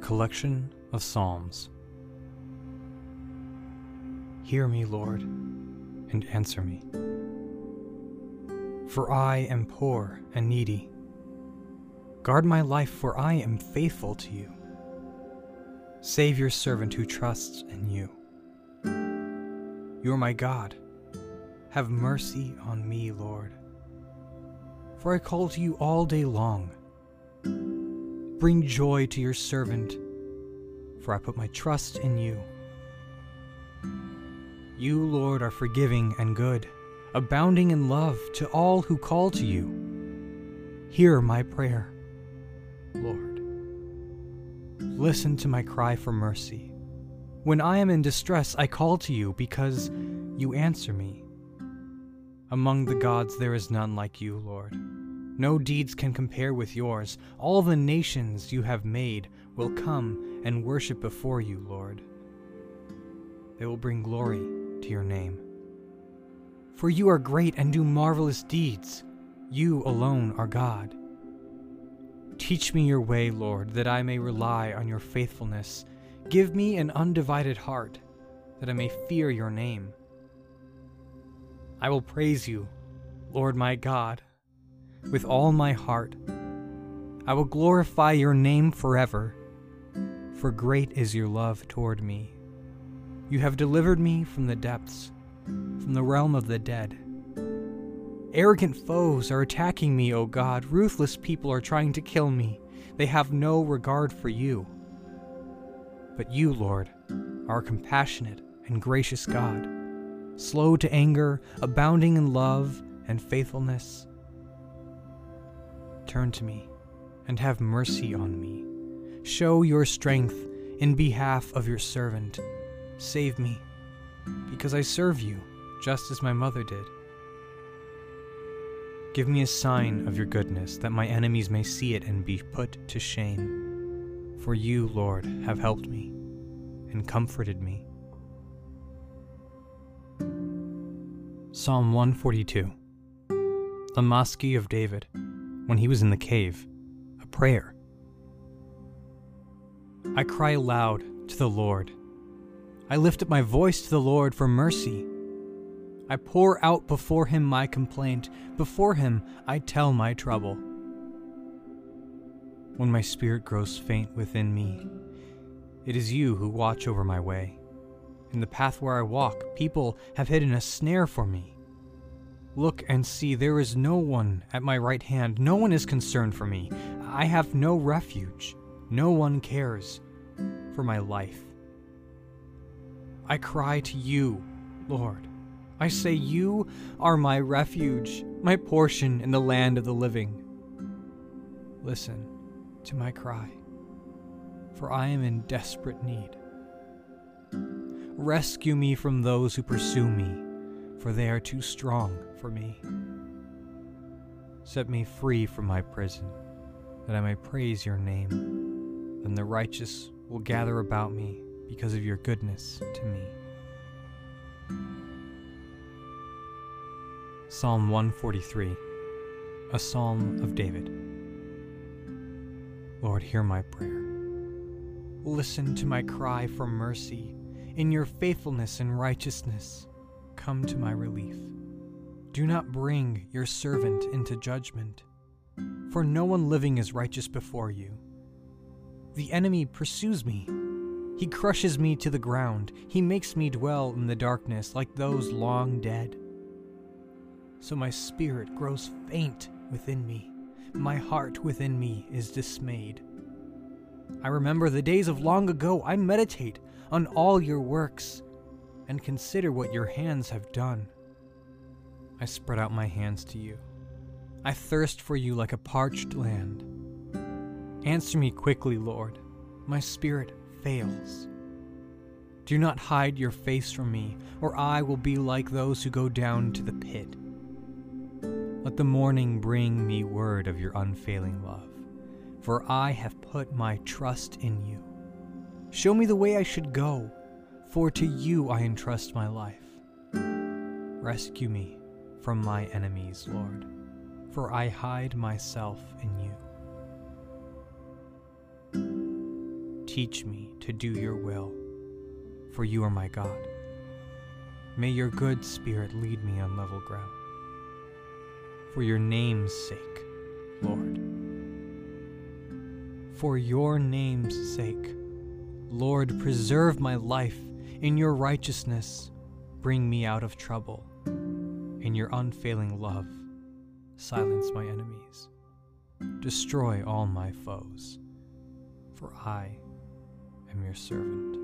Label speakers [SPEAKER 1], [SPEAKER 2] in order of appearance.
[SPEAKER 1] a collection of Psalms. Hear me, Lord, and answer me. For I am poor and needy. Guard my life, for I am faithful to you. Save your servant who trusts in you. You are my God. Have mercy on me, Lord. For I call to you all day long. Bring joy to your servant, for I put my trust in you. You, Lord, are forgiving and good, abounding in love to all who call to you. Hear my prayer, Lord. Listen to my cry for mercy. When I am in distress, I call to you because you answer me. Among the gods, there is none like you, Lord. No deeds can compare with yours. All the nations you have made will come and worship before you, Lord. They will bring glory to your name. For you are great and do marvelous deeds. You alone are God. Teach me your way, Lord, that I may rely on your faithfulness. Give me an undivided heart, that I may fear your name. I will praise you, Lord my God with all my heart. I will glorify your name forever, for great is your love toward me. You have delivered me from the depths, from the realm of the dead. Arrogant foes are attacking me, O God. Ruthless people are trying to kill me. They have no regard for you. But you, Lord, are a compassionate and gracious God, slow to anger, abounding in love and faithfulness Turn to me and have mercy on me. Show your strength in behalf of your servant. Save me, because I serve you, just as my mother did. Give me a sign of your goodness, that my enemies may see it and be put to shame. For you, Lord, have helped me and comforted me. Psalm 142 The Maskil of David when he was in the cave, a prayer. I cry aloud to the Lord. I lift up my voice to the Lord for mercy. I pour out before him my complaint, before him I tell my trouble. When my spirit grows faint within me, it is you who watch over my way. In the path where I walk, people have hidden a snare for me. Look and see, there is no one at my right hand. No one is concerned for me. I have no refuge. No one cares for my life. I cry to you, Lord. I say, You are my refuge, my portion in the land of the living. Listen to my cry, for I am in desperate need. Rescue me from those who pursue me for they are too strong for me. Set me free from my prison, that I may praise your name. Then the righteous will gather about me because of your goodness to me. Psalm 143, a psalm of David. Lord, hear my prayer. Listen to my cry for mercy in your faithfulness and righteousness come to my relief. Do not bring your servant into judgment, for no one living is righteous before you. The enemy pursues me. He crushes me to the ground. He makes me dwell in the darkness like those long dead. So my spirit grows faint within me. My heart within me is dismayed. I remember the days of long ago. I meditate on all your works and consider what your hands have done. I spread out my hands to you. I thirst for you like a parched land. Answer me quickly, Lord. My spirit fails. Do not hide your face from me, or I will be like those who go down to the pit. Let the morning bring me word of your unfailing love, for I have put my trust in you. Show me the way I should go for to you I entrust my life. Rescue me from my enemies, Lord, for I hide myself in you. Teach me to do your will, for you are my God. May your good spirit lead me on level ground. For your name's sake, Lord. For your name's sake, Lord, preserve my life in your righteousness. Bring me out of trouble. In your unfailing love, silence my enemies. Destroy all my foes, for I am your servant.